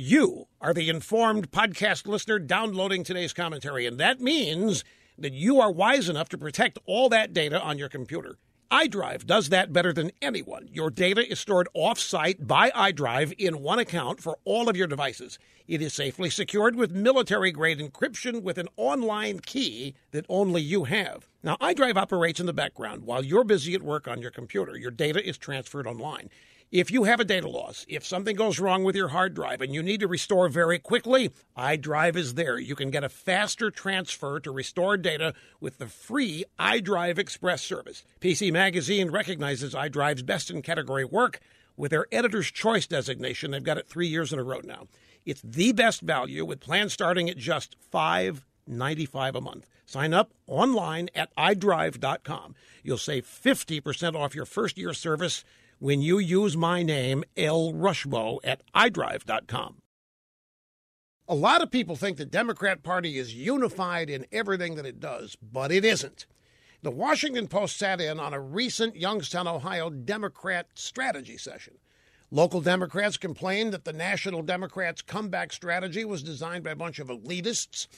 You are the informed podcast listener downloading today's commentary, and that means that you are wise enough to protect all that data on your computer. iDrive does that better than anyone. Your data is stored off-site by iDrive in one account for all of your devices. It is safely secured with military-grade encryption with an online key that only you have. Now, iDrive operates in the background while you're busy at work on your computer. Your data is transferred online. If you have a data loss, if something goes wrong with your hard drive and you need to restore very quickly, iDrive is there. You can get a faster transfer to restore data with the free iDrive Express service. PC Magazine recognizes iDrive's best in category work with their editor's choice designation. They've got it three years in a row now. It's the best value with plans starting at just five ninety-five a month. Sign up online at iDrive.com. You'll save 50% off your first year service when you use my name, El Rushbo, at iDrive.com. A lot of people think the Democrat Party is unified in everything that it does, but it isn't. The Washington Post sat in on a recent Youngstown, Ohio Democrat strategy session. Local Democrats complained that the National Democrats' comeback strategy was designed by a bunch of elitists,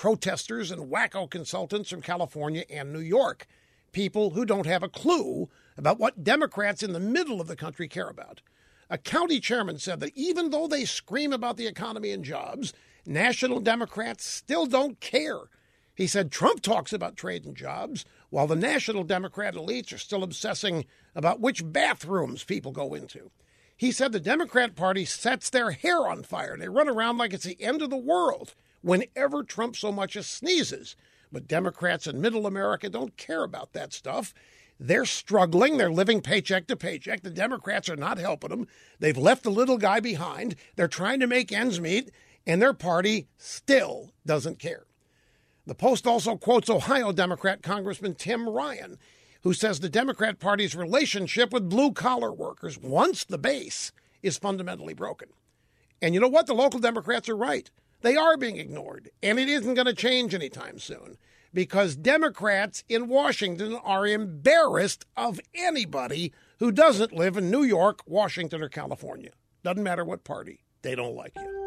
protesters, and wacko consultants from California and New York, people who don't have a clue about what Democrats in the middle of the country care about. A county chairman said that even though they scream about the economy and jobs, national Democrats still don't care. He said Trump talks about trade and jobs, while the national Democrat elites are still obsessing about which bathrooms people go into. He said the Democrat Party sets their hair on fire. They run around like it's the end of the world whenever Trump so much as sneezes. But Democrats in middle America don't care about that stuff. They're struggling. They're living paycheck to paycheck. The Democrats are not helping them. They've left the little guy behind. They're trying to make ends meet, and their party still doesn't care. The Post also quotes Ohio Democrat Congressman Tim Ryan, who says the Democrat Party's relationship with blue collar workers, once the base, is fundamentally broken. And you know what? The local Democrats are right. They are being ignored, and it isn't going to change anytime soon because Democrats in Washington are embarrassed of anybody who doesn't live in New York, Washington, or California. Doesn't matter what party, they don't like you.